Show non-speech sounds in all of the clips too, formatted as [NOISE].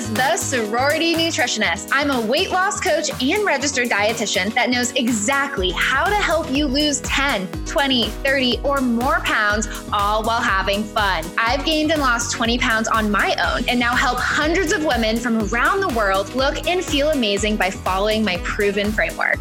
as the Sorority Nutritionist. I'm a weight loss coach and registered dietitian that knows exactly how to help you lose 10, 20, 30, or more pounds, all while having fun. I've gained and lost 20 pounds on my own and now help hundreds of women from around the world look and feel amazing by following my proven framework.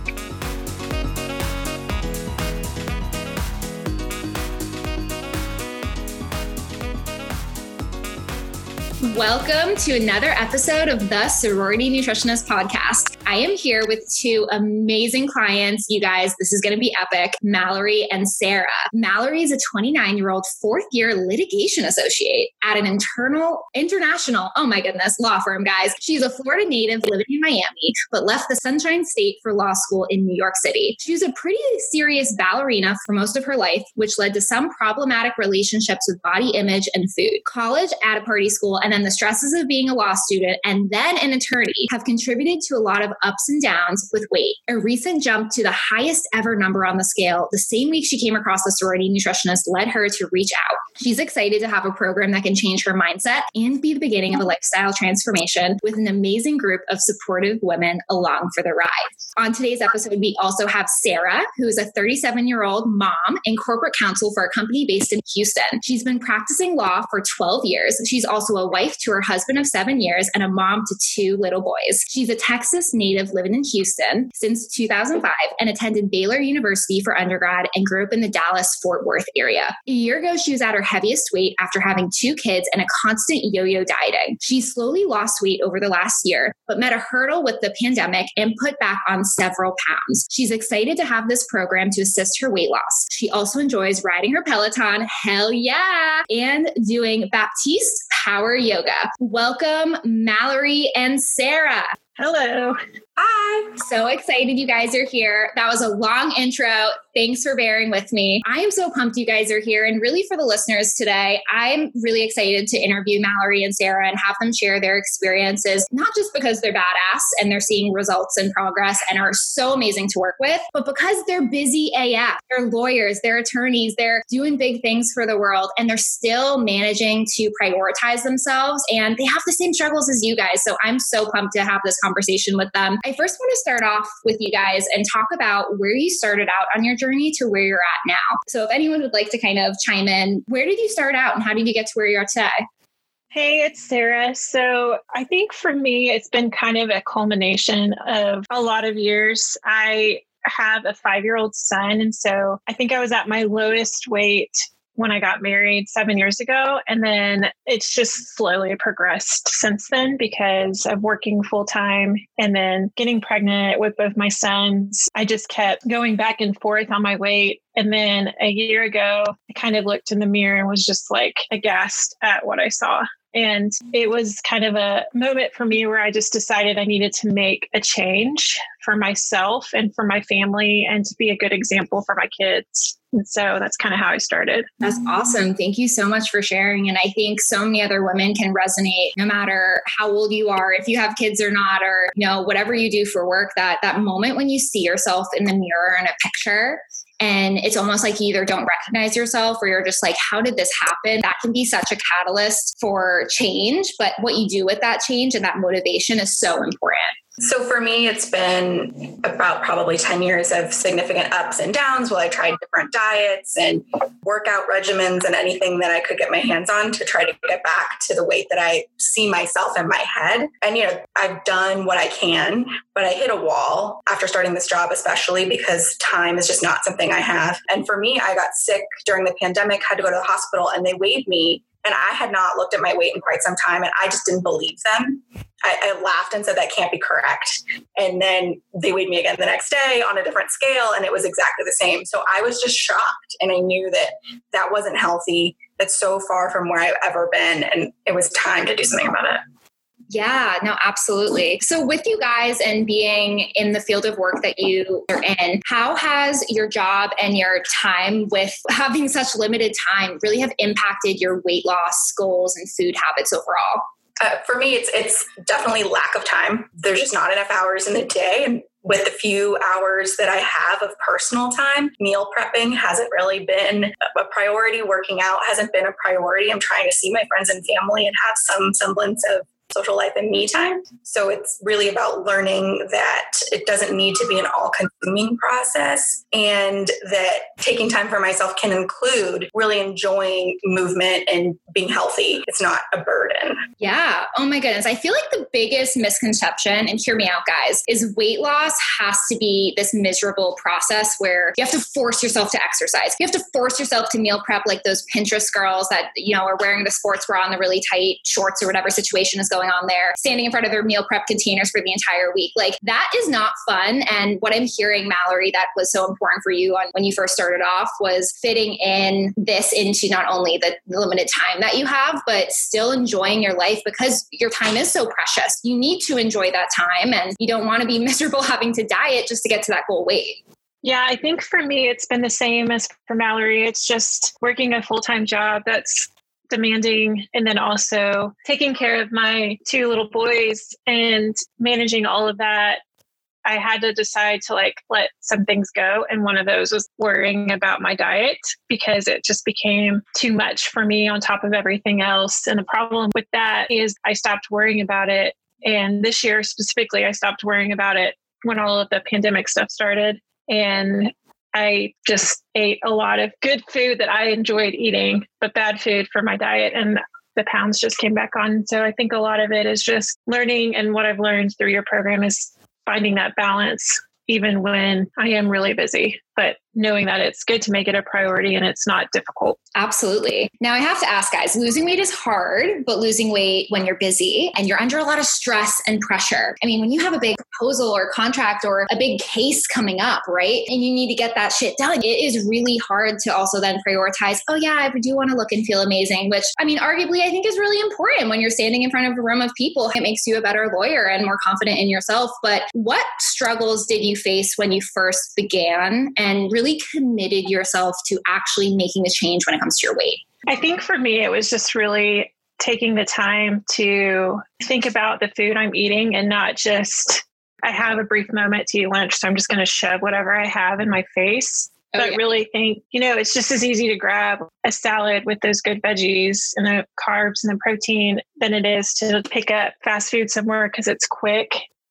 Welcome to another episode of the Sorority Nutritionist Podcast. I am here with two amazing clients. You guys, this is going to be epic Mallory and Sara. Mallory is a 29 year old fourth year litigation associate at an internal, international, oh my goodness, law firm, guys. She's a Florida native living in Miami, but left the Sunshine State for law school in New York City. She was a pretty serious ballerina for most of her life, which led to some problematic relationships with body image and food. College, at a party school, and then the stresses of being a law student and then an attorney have contributed to a lot of ups and downs with weight. A recent jump to the highest ever number on the scale the same week she came across the sorority nutritionist led her to reach out. She's excited to have a program that can change her mindset and be the beginning of a lifestyle transformation with an amazing group of supportive women along for the ride. On today's episode, we also have Sara, who is a 37 year old mom and corporate counsel for a company based in Houston. She's been practicing law for 12 years. She's also a wife to her husband of seven years and a mom to two little boys. She's a Texas native native living in Houston since 2005 and attended Baylor University for undergrad and grew up in the Dallas Fort Worth area. A year ago, she was at her heaviest weight after having two kids and a constant yo yo dieting. She slowly lost weight over the last year, but met a hurdle with the pandemic and put back on several pounds. She's excited to have this program to assist her weight loss. She also enjoys riding her Peloton, hell yeah, and doing Baptiste Power Yoga. Welcome, Mallory and Sara. Hello. Hi. So excited you guys are here. That was a long intro. Thanks for bearing with me. I am so pumped you guys are here. And really, for the listeners today, I'm really excited to interview Mallory and Sara and have them share their experiences, not just because they're badass and they're seeing results and progress and are so amazing to work with, but because they're busy AF. They're lawyers, they're attorneys, they're doing big things for the world, and they're still managing to prioritize themselves. And they have the same struggles as you guys. So I'm so pumped to have this conversation with them. I first want to start off with you guys and talk about where you started out on your journey to where you're at now. So, if anyone would like to kind of chime in, where did you start out and how did you get to where you are today? Hey, it's Sara. So I think for me, it's been kind of a culmination of a lot of years. I have a five year old son. And so I think I was at my lowest weight when I got married seven years ago. And then it's just slowly progressed since then because of working full time and then getting pregnant with both my sons. I just kept going back and forth on my weight. And then a year ago, I kind of looked in the mirror and was just like aghast at what I saw. And it was kind of a moment for me where I just decided I needed to make a change for myself and for my family and to be a good example for my kids. And so that's kind of how I started. That's awesome. Thank you so much for sharing. And I think so many other women can resonate no matter how old you are, if you have kids or not, or you know, whatever you do for work, that that moment when you see yourself in the mirror in a picture and it's almost like you either don't recognize yourself or you're just like, how did this happen? That can be such a catalyst for change. But what you do with that change and that motivation is so important. So for me, it's been about probably 10 years of significant ups and downs while I tried different diets and workout regimens and anything that I could get my hands on to try to get back to the weight that I see myself in my head. And, you know, I've done what I can, but I hit a wall after starting this job, especially because time is just not something I have. And for me, I got sick during the pandemic, had to go to the hospital, and they weighed me and I had not looked at my weight in quite some time and I just didn't believe them. I, I, laughed and said, that can't be correct. And then they weighed me again the next day on a different scale and it was exactly the same. So I was just shocked and I knew that that wasn't healthy. That's so far from where I've ever been. And it was time to do something about it. Yeah, no, absolutely. So, with you guys and being in the field of work that you are in, how has your job and your time with [LAUGHS] having such limited time really have impacted your weight loss goals and food habits overall? Uh, for me, it's it's definitely lack of time. There's just not enough hours in the day, and with the few hours that I have of personal time, meal prepping hasn't really been a priority. Working out hasn't been a priority. I'm trying to see my friends and family and have some semblance of social life and me time. So it's really about learning that it doesn't need to be an all consuming process and that taking time for myself can include really enjoying movement and being healthy. It's not a burden. Yeah. Oh my goodness. I feel like the biggest misconception, and hear me out, guys, is weight loss has to be this miserable process where you have to force yourself to exercise. You have to force yourself to meal prep like those Pinterest girls that, you know, are wearing the sports bra and the really tight shorts or whatever situation is going on there, standing in front of their meal prep containers for the entire week. Like that is not fun. And what I'm hearing, Mallory, that was so important for you on when you first started off was fitting in this into not only the limited time that you have, but still enjoying your life because your time is so precious. You need to enjoy that time and you don't want to be [LAUGHS] miserable having to diet just to get to that goal weight. Yeah, I think for me, it's been the same as for Mallory. It's just working a full time job that's demanding and then also taking care of my two little boys and managing all of that I had to decide to like let some things go. And one of those was worrying about my diet because it just became too much for me on top of everything else. And the problem with that is I stopped worrying about it. And this year specifically, I stopped worrying about it when all of the pandemic stuff started. And I just ate a lot of good food that I enjoyed eating, but bad food for my diet. And the pounds just came back on. So I think a lot of it is just learning. And what I've learned through your program is finding that balance even when I am really busy, but knowing that it's good to make it a priority and it's not difficult. Absolutely. Now, I have to ask, guys losing weight is hard, but losing weight when you're busy and you're under a lot of stress and pressure. I mean, when you have a big proposal or contract or a big case coming up, right? And you need to get that shit done, it is really hard to also then prioritize, oh, yeah, I do want to look and feel amazing, which I mean, arguably, I think is really important when you're standing in front of a room of people. It makes you a better lawyer and more confident in yourself. But what struggles did you face when you first began and really committed yourself to actually making a change when it comes to your weight? I think for me, it was just really taking the time to think about the food I'm eating and not just, I have a brief moment to eat lunch, so I'm just going to shove whatever I have in my face. Oh, but yeah. really think, you know, it's just as easy to grab a salad with those good veggies and the carbs and the protein than it is to pick up fast food somewhere because it's quick.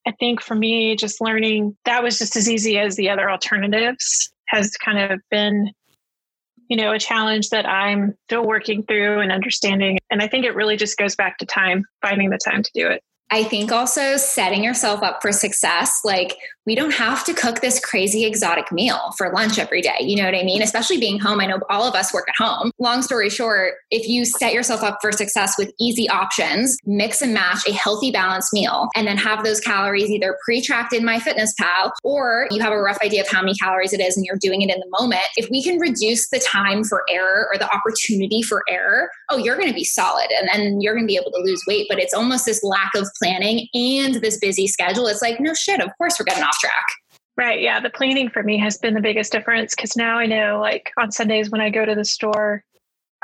I think for me, just learning that was just as easy as the other alternatives has kind of been you know a challenge that i'm still working through and understanding and i think it really just goes back to time finding the time to do it I think also setting yourself up for success. Like, we don't have to cook this crazy exotic meal for lunch every day. You know what I mean? Especially being home. I know all of us work at home. Long story short, if you set yourself up for success with easy options, mix and match a healthy, balanced meal, and then have those calories either pre tracked in MyFitnessPal or you have a rough idea of how many calories it is and you're doing it in the moment. If we can reduce the time for error or the opportunity for error, oh, you're going to be solid and then you're going to be able to lose weight. But it's almost this lack of planning and this busy schedule, it's like, no shit, of course we're getting off track. Right. Yeah. The planning for me has been the biggest difference because now I know, like, on Sundays when I go to the store,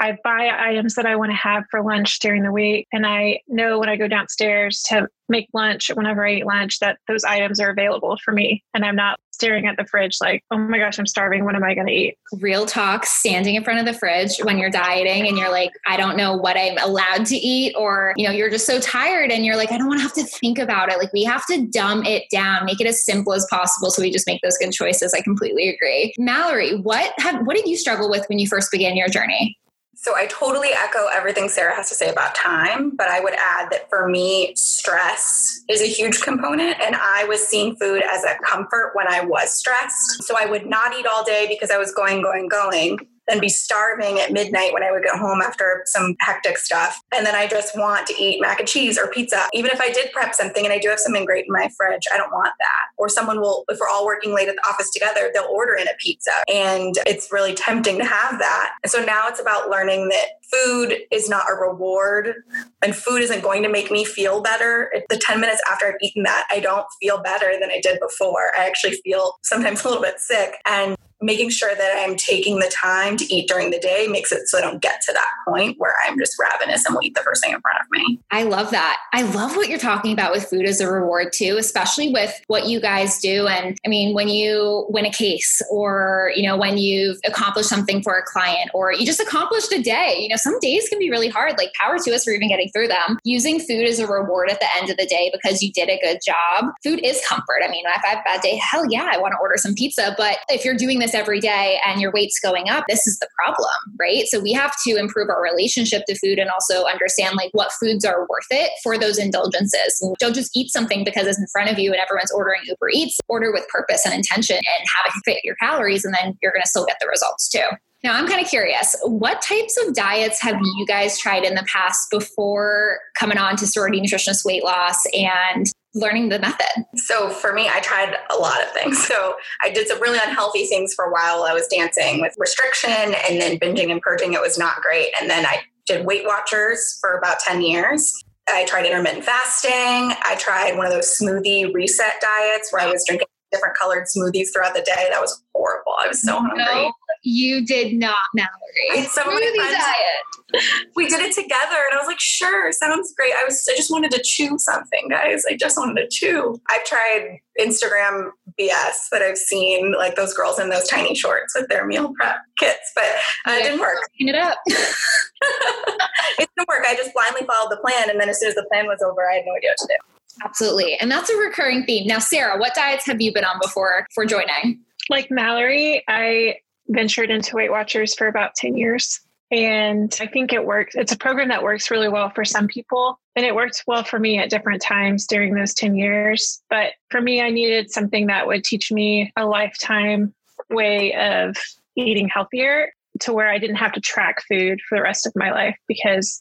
I buy items that I want to have for lunch during the week. And I know when I go downstairs to make lunch, whenever I eat lunch, that those items are available for me. And I'm not staring at the fridge like, oh my gosh, I'm starving. What am I going to eat? Real talk, standing in front of the fridge when you're dieting and you're like, I don't know what I'm allowed to eat. Or, you know, you're just so tired and you're like, I don't want to have to think about it. Like, we have to dumb it down, make it as simple as possible so we just make those good choices. I completely agree. Mallory, what have, what did you struggle with when you first began your journey? So I totally echo everything Sara has to say about time, but I would add that for me, stress is a huge component. And I was seeing food as a comfort when I was stressed. So I would not eat all day because I was going, going, going then be starving at midnight when I would get home after some hectic stuff. And then I just want to eat mac and cheese or pizza. Even if I did prep something and I do have something great in my fridge, I don't want that. Or someone will, if we're all working late at the office together, they'll order in a pizza. And it's really tempting to have that. And so now it's about learning that food is not a reward and food isn't going to make me feel better. The 10 minutes after I've eaten that, I don't feel better than I did before. I actually feel sometimes [LAUGHS] a little bit sick. And making sure that I'm taking the time to eat during the day makes it so I don't get to that point where I'm just ravenous and will eat the first thing in front of me. I love that. I love what you're talking about with food as a reward too, especially with what you guys do. And I mean, when you win a case or, you know, when you've accomplished something for a client or you just accomplished a day, you know, some days can be really hard. Like power to us for even getting through them. Using food as a reward at the end of the day because you did a good job. Food is comfort. I mean, if I have a bad day, hell yeah, I want to order some pizza. But if you're doing this every day and your weight's going up, this is the problem, right? So we have to improve our relationship to food and also understand like what foods are worth it for those indulgences. Don't just eat something because it's in front of you and everyone's ordering Uber Eats. Order with purpose and intention and have it fit your calories, and then you're going to still get the results too. Now, I'm kind of curious, what types of diets have you guys tried in the past before coming on to sorority nutritionist weight loss and learning the method? So for me, I tried a lot of things. So I did some really unhealthy things for a while. I was dancing with restriction and then binging and purging. It was not great. And then I did Weight Watchers for about 10 years. I tried intermittent fasting. I tried one of those smoothie reset diets where I was drinking different colored smoothies throughout the day. That was horrible. I was so hungry. No, you did not, Mallory. So Smoothie diet. We did it together, and I was like, "Sure, sounds great." I was, I just wanted to chew something, guys. I just wanted to chew. I've tried Instagram BS that I've seen, like those girls in those tiny shorts with their meal prep kits, but uh, it didn't work. Clean it up. [LAUGHS] [LAUGHS] it didn't work. I just blindly followed the plan, and then as soon as the plan was over, I had no idea what to do. Absolutely. And that's a recurring theme. Now, Sara, what diets have you been on before for joining? Like Mallory, I ventured into Weight Watchers for about 10 years. And I think it works. It's a program that works really well for some people. And it worked well for me at different times during those 10 years. But for me, I needed something that would teach me a lifetime way of eating healthier to where I didn't have to track food for the rest of my life because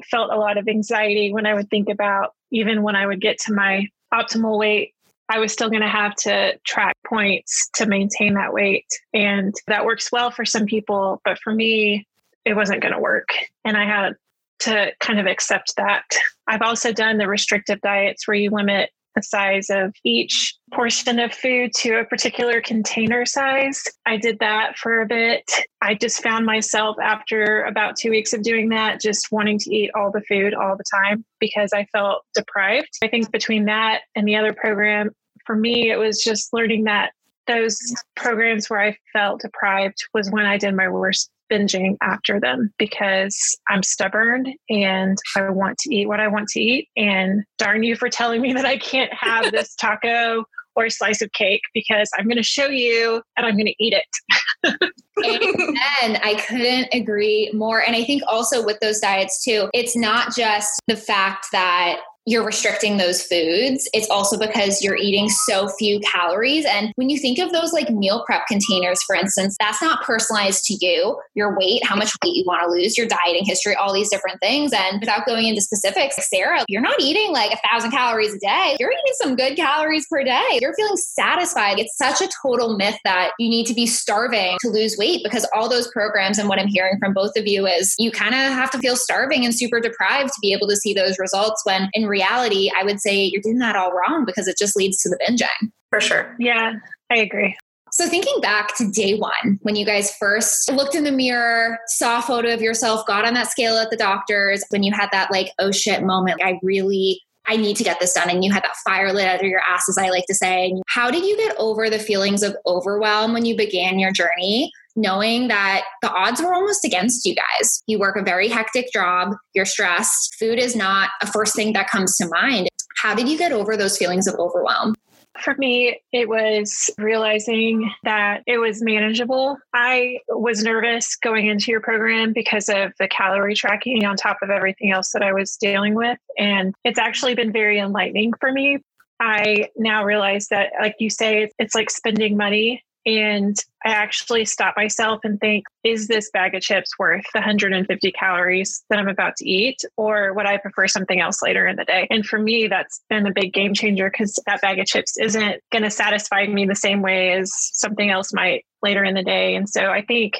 I felt a lot of anxiety when I would think about even when I would get to my optimal weight, I was still going to have to track points to maintain that weight. And that works well for some people, but for me, it wasn't going to work. And I had to kind of accept that. I've also done the restrictive diets where you limit the size of each portion of food to a particular container size. I did that for a bit. I just found myself after about two weeks of doing that, just wanting to eat all the food all the time because I felt deprived. I think between that and the other program, for me, it was just learning that those programs where I felt deprived was when I did my worst binging after them because I'm stubborn and I want to eat what I want to eat. And darn you for telling me that I can't have this taco or a slice of cake because I'm going to show you and I'm going to eat it. Amen. I couldn't agree more. And I think also with those diets too, it's not just the fact that you're restricting those foods, it's also because you're eating so few calories. And when you think of those like meal prep containers, for instance, that's not personalized to you, your weight, how much weight you want to lose, your dieting history, all these different things. And without going into specifics, Sara, you're not eating like a thousand calories a day. You're eating some good calories per day. You're feeling satisfied. It's such a total myth that you need to be starving to lose weight because all those programs and what I'm hearing from both of you is you kind of have to feel starving and super deprived to be able to see those results when in reality, I would say you're doing that all wrong because it just leads to the binging. For sure. Yeah, I agree. So, thinking back to day one, when you guys first looked in the mirror, saw a photo of yourself, got on that scale at the doctor's, when you had that like, oh shit moment, I really I need to get this done. And you had that fire lit under your ass, as I like to say. How did you get over the feelings of overwhelm when you began your journey? Knowing that the odds were almost against you guys. You work a very hectic job, you're stressed, food is not a first thing that comes to mind. How did you get over those feelings of overwhelm? For me, it was realizing that it was manageable. I was nervous going into your program because of the calorie tracking on top of everything else that I was dealing with. And it's actually been very enlightening for me. I now realize that, like you say, it's like spending money and I actually stop myself and think, is this bag of chips worth the 150 calories that I'm about to eat? Or would I prefer something else later in the day? And for me, that's been a big game changer because that bag of chips isn't going to satisfy me the same way as something else might later in the day. And so I think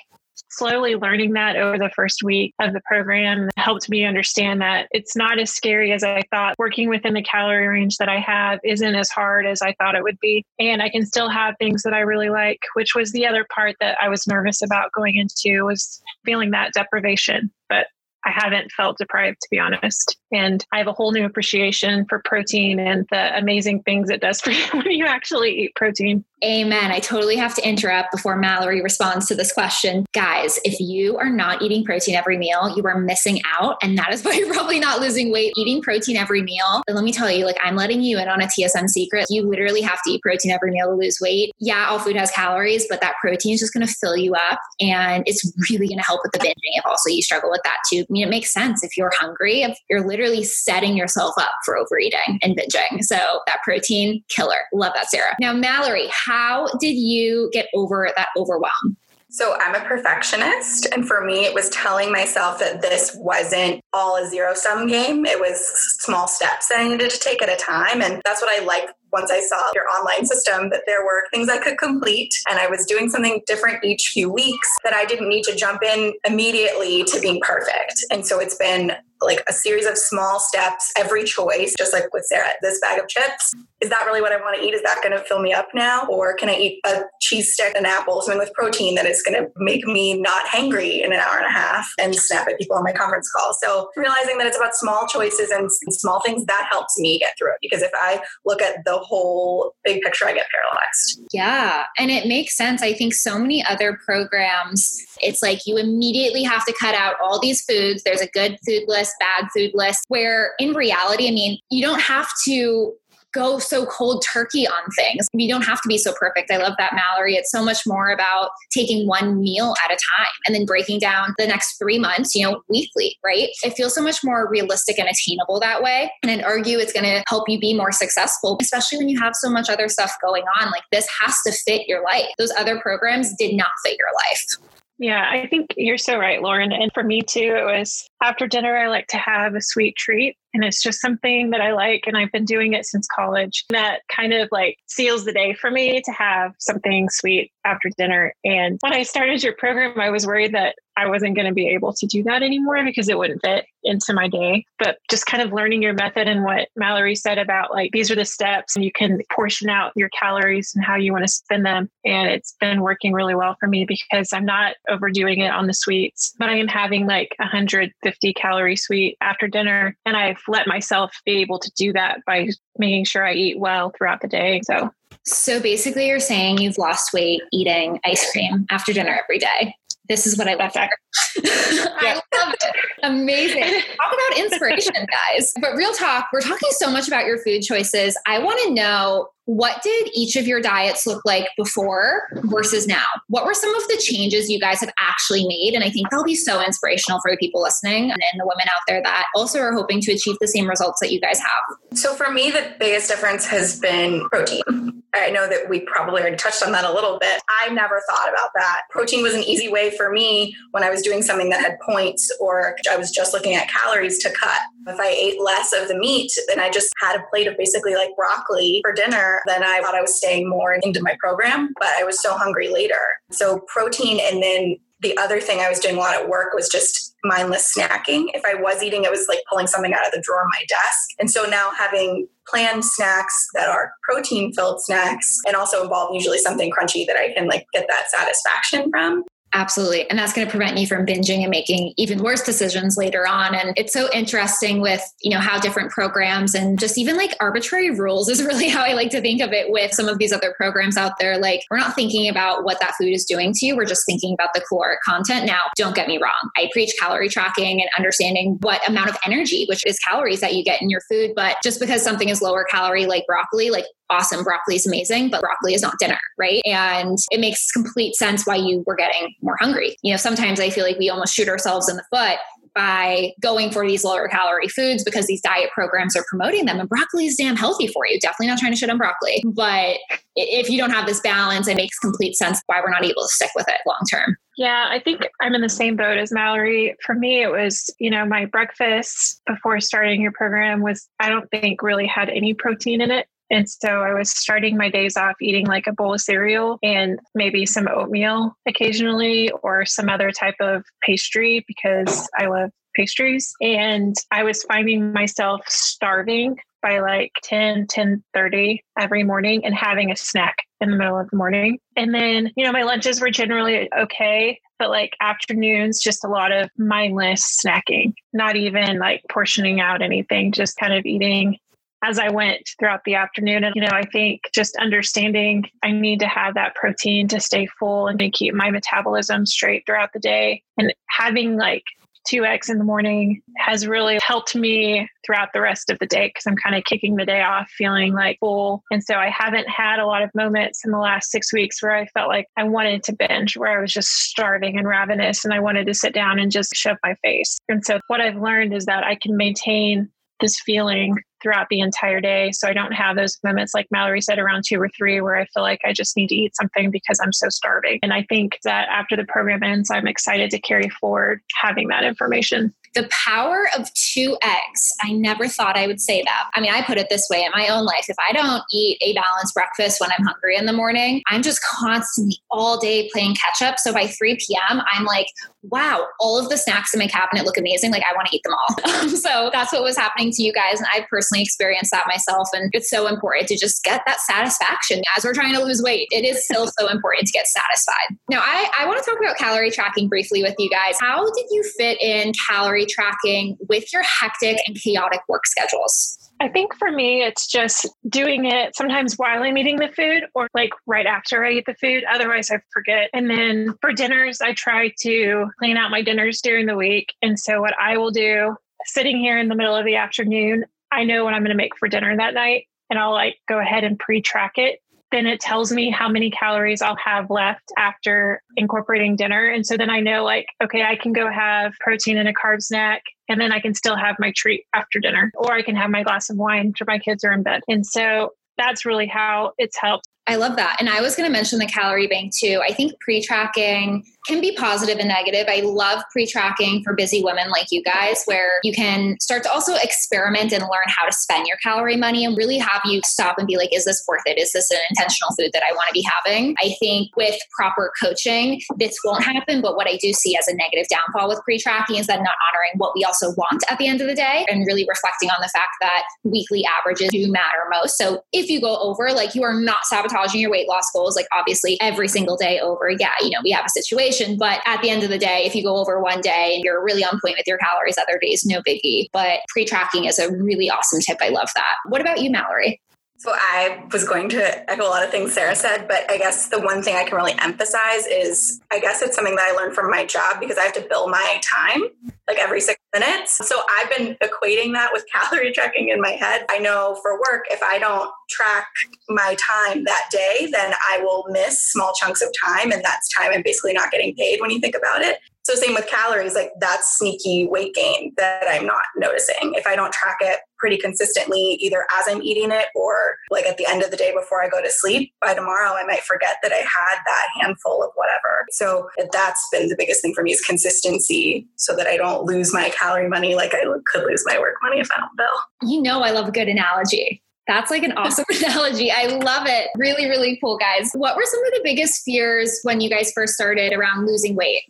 slowly learning that over the first week of the program helped me understand that it's not as scary as I thought. Working within the calorie range that I have isn't as hard as I thought it would be. And I can still have things that I really like, which was the other part that I was nervous about going into was feeling that deprivation. But I haven't felt deprived, to be honest. And I have a whole new appreciation for protein and the amazing things it does for [LAUGHS] you when you actually eat protein. Amen. I totally have to interrupt before Mallory responds to this question. Guys, if you are not eating protein every meal, you are missing out. And that is [LAUGHS] why you're probably not losing weight. Eating protein every meal. And let me tell you, like, I'm letting you in on a TSN secret. You literally have to eat protein every meal to lose weight. Yeah, all food has calories, but that protein is just going to fill you up. And it's really going to help with the binging if also you struggle with that too. I mean, it makes sense. If you're hungry, if you're literally setting yourself up for overeating and binging. So that protein killer. Love that, Sara. Now, Mallory, how did you get over that overwhelm? So I'm a perfectionist. And for me, it was telling myself that this wasn't all a zero sum game. It was small steps that I needed to take at a time. And that's what I like once I saw your online system that there were things I could complete and I was doing something different each few weeks that I didn't need to jump in immediately to being perfect. And so it's been like a series of small steps, every choice, just like with Sara, this bag of chips, is that really what I want to eat? Is that going to fill me up now? Or can I eat a cheese stick, an apple, something with protein that is going to make me not hangry in an hour and a half and snap at people on my conference call? So realizing that it's about small choices and small things that helps me get through it. Because if I look at the whole big picture, I get paralyzed. Yeah. And it makes sense. I think so many other programs, it's like you immediately have to cut out all these foods. There's a good food list, bad food list, where in reality, I mean, you don't have to go so cold turkey on things. You don't have to be so perfect. I love that, Mallory. It's so much more about taking one meal at a time and then breaking down the next three months, you know, weekly, right? It feels so much more realistic and attainable that way. And I'd argue it's going to help you be more successful, especially when you have so much other stuff going on. Like this has to fit your life. Those other programs did not fit your life. Yeah, I think you're so right, Lauren. And for me too, it was after dinner, I like to have a sweet treat. And it's just something that I like. And I've been doing it since college. That kind of like seals the day for me to have something sweet after dinner. And when I started your program, I was worried that I wasn't going to be able to do that anymore because it wouldn't fit into my day. But just kind of learning your method and what Mallory said about like these are the steps and you can portion out your calories and how you want to spend them. And it's been working really well for me because I'm not overdoing it on the sweets, but I am having like 150 calorie sweet after dinner. And I've let myself be able to do that by making sure I eat well throughout the day. So so basically, you're saying you've lost weight eating ice cream after dinner every day. This is what I love. [LAUGHS] I love it. Amazing. [LAUGHS] Talk about inspiration, guys. But real talk, we're talking so much about your food choices. I want to know what did each of your diets look like before versus now? What were some of the changes you guys have actually made? And I think that'll be so inspirational for the people listening and the women out there that also are hoping to achieve the same results that you guys have. So for me, the biggest difference has been protein. I know that we probably already touched on that a little bit. I never thought about that. Protein was an easy way for me when I was doing something that had points or I was just looking at calories to cut. If I ate less of the meat, then I just had a plate of basically like broccoli for dinner, then I thought I was staying more into my program, but I was so hungry later. So protein and then the other thing I was doing a lot at work was just mindless snacking. If I was eating, it was like pulling something out of the drawer of my desk. And so now having planned snacks that are protein filled snacks and also involve usually something crunchy that I can like get that satisfaction from Absolutely. And that's going to prevent you from binging and making even worse decisions later on. And it's so interesting with, you know, how different programs and just even like arbitrary rules is [LAUGHS] really how I like to think of it with some of these other programs out there. Like we're not thinking about what that food is doing to you. We're just thinking about the caloric content. Now, don't get me wrong. I preach calorie tracking and understanding what amount of energy, which is calories that you get in your food. But just because something is lower calorie like broccoli, like awesome. Broccoli is amazing, but broccoli is not dinner, right? And it makes complete sense why you were getting more hungry. You know, sometimes I feel like we almost shoot ourselves in the foot by going for these lower calorie foods because these diet programs are promoting them. And broccoli is damn healthy for you. Definitely not trying to shit on broccoli. But if you don't have this balance, it makes complete sense why we're not able to stick with it long term. Yeah, I think I'm in the same boat as Mallory. For me, it was, you know, my breakfast before starting your program was, I don't think really had any protein in it And so I was starting my days off eating like a bowl of cereal and maybe some oatmeal occasionally or some other type of pastry because I love pastries. And I was finding myself starving by like 10, 10 30 every morning and having a snack in the middle of the morning. And then, you know, my lunches were generally okay, but like afternoons, just a lot of mindless snacking, not even like portioning out anything, just kind of eating as I went throughout the afternoon. And, you know, I think just understanding I need to have that protein to stay full and to keep my metabolism straight throughout the day and having like 2x in the morning has really helped me throughout the rest of the day because I'm kind of kicking the day off feeling like full. And so I haven't had a lot of moments in the last six weeks where I felt like I wanted to binge, where I was just starving and ravenous and I wanted to sit down and just shove my face. And so what I've learned is that I can maintain this feeling throughout the entire day. So I don't have those moments, like Mallory said, around two or three, where I feel like I just need to eat something because I'm so starving. And I think that after the program ends, I'm excited to carry forward having that information. The power of two eggs. I never thought I would say that. I mean, I put it this way in my own life if I don't eat a balanced breakfast when I'm hungry in the morning, I'm just constantly all day playing catch up. So by 3 p.m., I'm like, wow, all of the snacks in my cabinet look amazing. Like, I want to eat them all. [LAUGHS] Um, so that's what was happening to you guys. And I personally experienced that myself. And it's so important to just get that satisfaction as we're trying to lose weight. It is still so important to get satisfied. Now, I, I want to talk about calorie tracking briefly with you guys. How did you fit in calorie tracking with your hectic and chaotic work schedules? I think for me, it's just doing it sometimes while I'm eating the food or like right after I eat the food. Otherwise, I forget. And then for dinners, I try to plan out my dinners during the week. And so, what I will do sitting here in the middle of the afternoon, I know what I'm going to make for dinner that night. And I'll like go ahead and pre track it then it tells me how many calories I'll have left after incorporating dinner. And so then I know, like, okay, I can go have protein and a carb snack, and then I can still have my treat after dinner, or I can have my glass of wine after my kids are in bed. And so that's really how it's helped. I love that. And I was going to mention the calorie bank too. I think pre tracking can be positive and negative. I love pre tracking for busy women like you guys, where you can start to also experiment and learn how to spend your calorie money and really have you stop and be like, is this worth it? Is this an intentional food that I want to be having? I think with proper coaching, this won't happen. But what I do see as a negative downfall with pre tracking is that not honoring what we also want at the end of the day and really reflecting on the fact that weekly averages do matter most. So if you go over, like you are not sabotaging your weight loss goals, like obviously every single day over, yeah, you know, we have a situation but at the end of the day, if you go over one day and you're really on point with your calories other days, no biggie. But pre tracking is a really awesome tip. I love that. What about you, Mallory? So I was going to echo a lot of things Sara said, but I guess the one thing I can really emphasize is I guess it's something that I learned from my job because I have to bill my time like every six minutes. So I've been equating that with [LAUGHS] calorie tracking in my head. I know for work, if I don't track my time that day, then I will miss small chunks of time. And that's time I'm basically not getting paid when you think about it. So same with calories, like that's sneaky weight gain that I'm not noticing. If I don't track it pretty consistently, either as I'm eating it or like at the end of the day before I go to sleep, by tomorrow I might forget that I had that handful of whatever. So that's been the biggest thing for me is consistency so that I don't lose my calorie money like I could lose my work money if I don't bill. You know I love a good analogy. That's like an [LAUGHS] awesome analogy. I love it. Really, really cool, guys. What were some of the biggest fears when you guys first started around losing weight?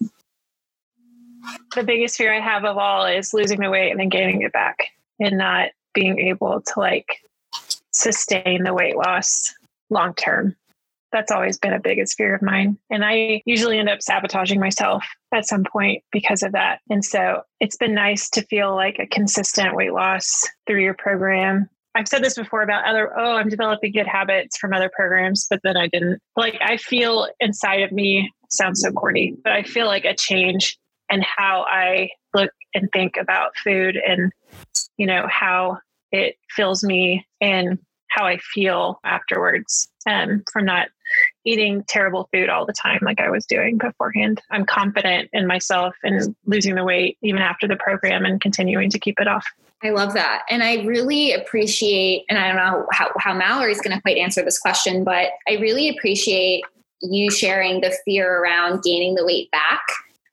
the biggest fear I have of all is losing the weight and then gaining it back and not being able to like sustain the weight loss long term. That's always been a biggest fear of mine. And I usually end up sabotaging myself at some point because of that. And so it's been nice to feel like a consistent weight loss through your program. I've said this before about other, oh, I'm developing good habits from other programs, but then I didn't. Like, I feel inside of me, sounds so corny, but I feel like a change and how I look and think about food and, you know, how it fills me and how I feel afterwards um, from not eating terrible food all the time like I was doing beforehand. I'm confident in myself and losing the weight even after the program and continuing to keep it off. I love that. And I really appreciate, and I don't know how, how Mallory's going to quite answer this question, but I really appreciate you sharing the fear around gaining the weight back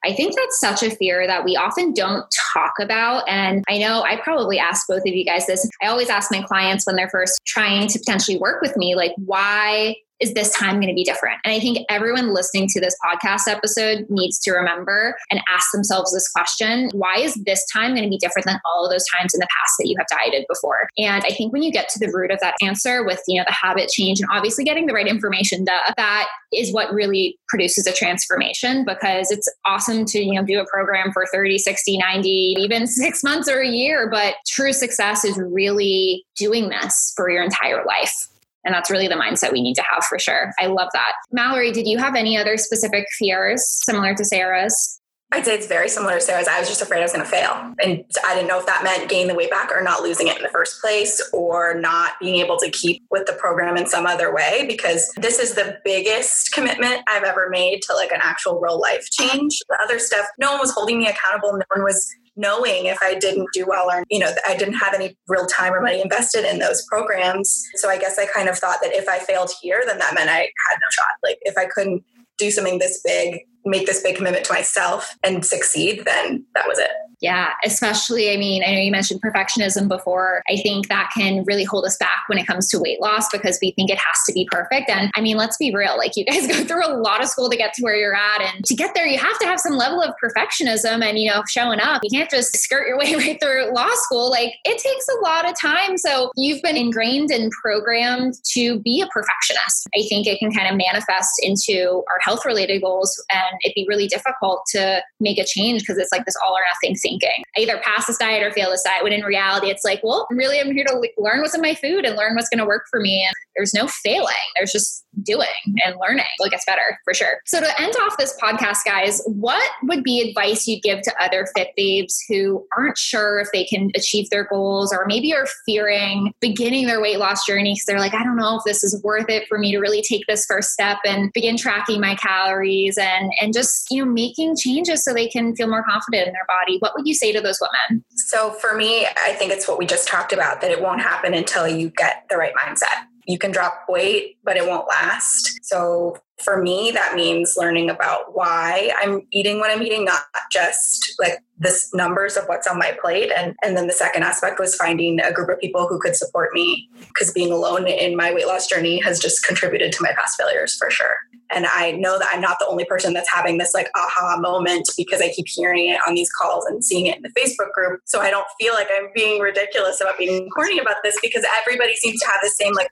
I think that's such a fear that we often don't talk about. And I know I probably ask both of you guys this. I always ask my clients when they're first trying to potentially work with me, like, why is this time going to be different? And I think everyone listening to this podcast episode needs to remember and ask themselves this question why is this time going to be different than all of those times in the past that you have dieted before? And I think when you get to the root of that answer with, you know, the habit change and obviously getting the right information, duh, that is what really produces a transformation because it's awesome to, you know, do a program for 30, 60, 90, even six months or a year. But true success is really doing this for your entire life. And that's really the mindset we need to have for sure. I love that. Mallory, did you have any other specific fears similar to Sara's? I'd say it's very similar to Sara's. I was just afraid I was going to fail. And I didn't know if that meant gaining the weight back or not losing it in the first place or not being able to keep with the program in some other way because this is the biggest commitment I've ever made to like an actual real life change. The other stuff, no one was holding me accountable. No one was knowing if I didn't do well or, you know, I didn't have any real time or money invested in those programs. So I guess I kind of thought that if I failed here, then that meant I had no shot. Like if I couldn't do something this big, make this big commitment to myself and succeed, then that was it. Yeah, especially, I mean, I know you mentioned perfectionism before. I think that can really hold us back when it comes to weight loss because we think it has to be perfect. And I mean, let's be real, like you guys [LAUGHS] go through a lot of school to get to where you're at. And to get there, you have to have some level of perfectionism and, you know, showing up. You can't just skirt your [LAUGHS] way right through law school. Like it takes a lot of time. So you've been ingrained and programmed to be a perfectionist. I think it can kind of manifest into our health related goals and it'd be really difficult to make a change because it's like this all or nothing thing thinking. I either pass this diet or fail this diet. When in reality, it's like, well, really, I'm here to learn what's in my food and learn what's going to work for me. And there's no failing. There's just doing and learning. It gets better for sure. So to end off this podcast, guys, what would be advice you'd give to other fit babes who aren't sure if they can achieve their goals or maybe are fearing beginning their weight loss journey because they're like, I don't know if this is worth it for me to really take this first step and begin tracking my calories and and just, you know, making changes so they can feel more confident in their body. What would you say to those women? So for me, I think it's what we just talked about that it won't happen until you get the right mindset you can drop weight, but it won't last. So for me, that means learning about why I'm eating what I'm eating, not just like the numbers of what's on my plate. And, and then the second aspect was finding a group of people who could support me because being alone in my weight loss journey has just contributed to my past failures for sure. And I know that I'm not the only person that's having this like aha moment because I keep hearing it on these calls and seeing it in the Facebook group. So I don't feel like I'm being ridiculous about being corny about this because everybody seems to have the same like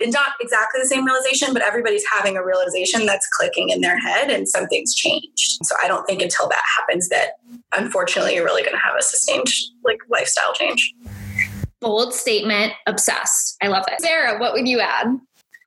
not exactly the same realization, but everybody's having a realization that's clicking in their head and something's changed. So I don't think until that happens that unfortunately you're really going to have a sustained like lifestyle change. Bold statement, obsessed. I love it. Sara, what would you add?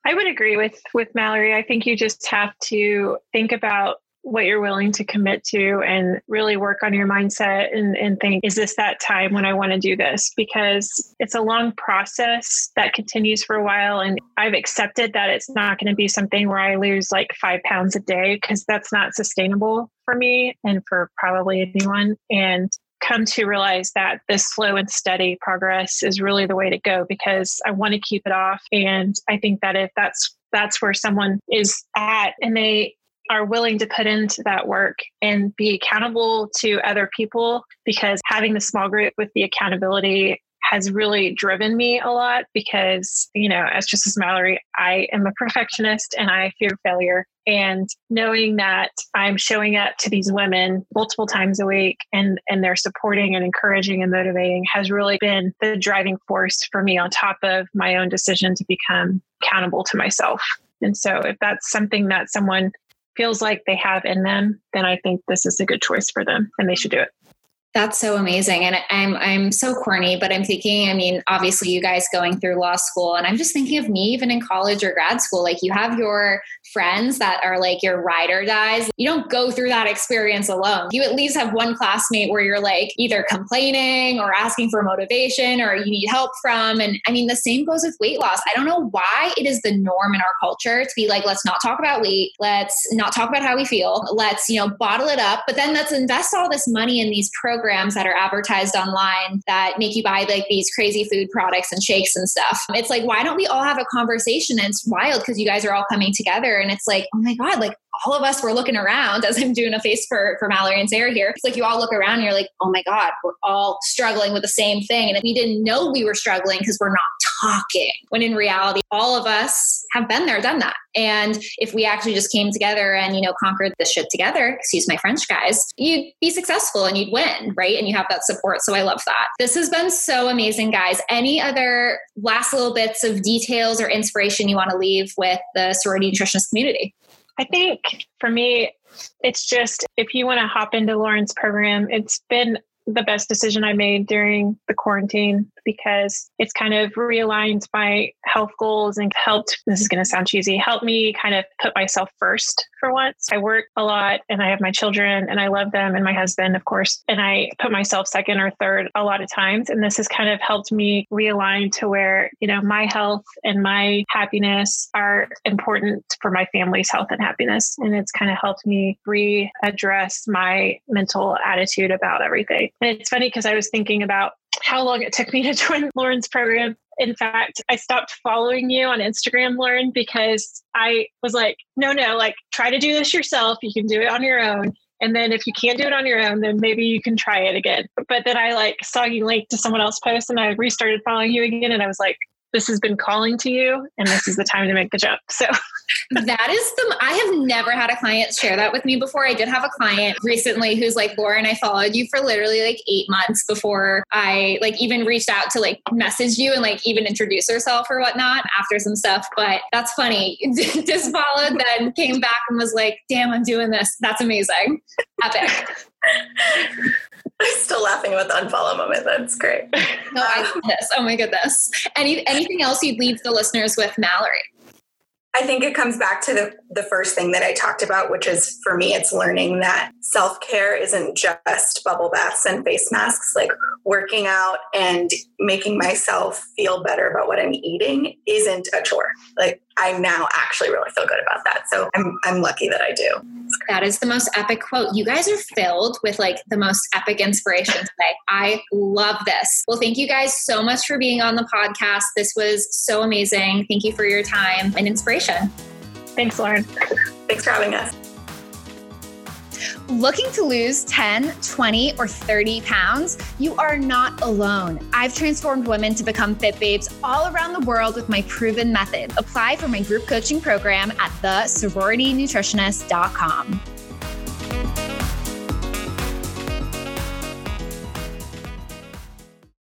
I would agree with with Mallory. I think you just have to think about what you're willing to commit to and really work on your mindset and, and think, is this that time when I want to do this? Because it's a long process that continues for a while. And I've accepted that it's not going to be something where I lose like five pounds a day because that's not sustainable for me and for probably anyone. And come to realize that this slow and steady progress is really the way to go because I want to keep it off. And I think that if that's that's where someone is at and they are willing to put into that work and be accountable to other people because having the small group with the accountability has really driven me a lot because, you know, as just as Mallory, I am a perfectionist and I fear failure. And knowing that I'm showing up to these women multiple times a week and, and they're supporting and encouraging and motivating has really been the driving force for me on top of my own decision to become accountable to myself. And so if that's something that someone feels like they have in them, then I think this is a good choice for them and they should do it. That's so amazing. And I'm I'm so corny, but I'm thinking, I mean, obviously you guys going through law school and I'm just thinking of me even in college or grad school. Like you have your friends that are like your ride or dies. You don't go through that experience alone. You at least have one classmate where you're like either complaining or asking for motivation or you need help from. And I mean, the same goes with weight loss. I don't know why it is the norm in our culture to be like, let's not talk about weight. Let's not talk about how we feel. Let's, you know, bottle it up. But then let's invest all this money in these programs programs that are advertised online that make you buy like these crazy food products and shakes and stuff. It's like, why don't we all have a conversation? And it's wild because you guys are all coming together and it's like, oh my God, like all of us were looking around [LAUGHS] as I'm doing a face for, for Mallory and Sara here. It's like you all look around and you're like, oh my God, we're all struggling with the same thing. And we didn't know we were struggling because we're not talking. When in reality, all of us have been there, done that. And if we actually just came together and, you know, conquered this shit together, excuse my French guys, you'd be successful and you'd win, right? And you have that support. So I love that. This has been so amazing, guys. Any other last little bits of details or inspiration you want to leave with the sorority nutritionist community? I think for me, it's just if you want to hop into Lauren's program, it's been the best decision I made during the quarantine because it's kind of realigned my health goals and helped. This is going to sound cheesy, helped me kind of put myself first for once. I work a lot and I have my children and I love them and my husband, of course, and I put myself second or third a lot of times. And this has kind of helped me realign to where, you know, my health and my happiness are important for my family's health and happiness. And it's kind of helped me readdress my mental attitude about everything. And it's funny because I was thinking about how long it took me to [LAUGHS] join Lauren's program. In fact, I stopped following you on Instagram, Lauren, because I was like, no, no, like try to do this yourself. You can do it on your own. And then if you can't do it on your own, then maybe you can try it again. But then I like saw you link to someone else post and I restarted following you again. And I was like, this has been calling to you and this is the time to make the jump. So [LAUGHS] that is the I have never had a client share that with me before. I did have a client recently who's like, Lauren, I followed you for literally like eight months before I like even reached out to like message you and like even introduce herself or whatnot after some stuff. But that's funny. [LAUGHS] Just followed, then came back and was like, damn, I'm doing this. That's amazing. Epic. [LAUGHS] [LAUGHS] I'm still laughing about the unfollow moment. That's great. No, [LAUGHS] oh, I love this. Oh my goodness. Any anything else you'd leave the listeners with, Mallory? I think it comes back to the, the first thing that I talked about, which is for me, it's learning that self care isn't just bubble baths and face masks. Like working out and making myself feel better about what I'm eating isn't a chore. Like I now actually really feel good about that. So I'm, I'm lucky that I do. That is the most epic quote. You guys are filled with like the most epic inspiration today. I love this. Well, thank you guys so much for being on the podcast. This was so amazing. Thank you for your time and inspiration. Thanks, Lauren. Thanks for having us. Looking to lose 10, 20, or 30 pounds? You are not alone. I've transformed women to become fit babes all around the world with my proven method. Apply for my group coaching program at thesororitynutritionist.com.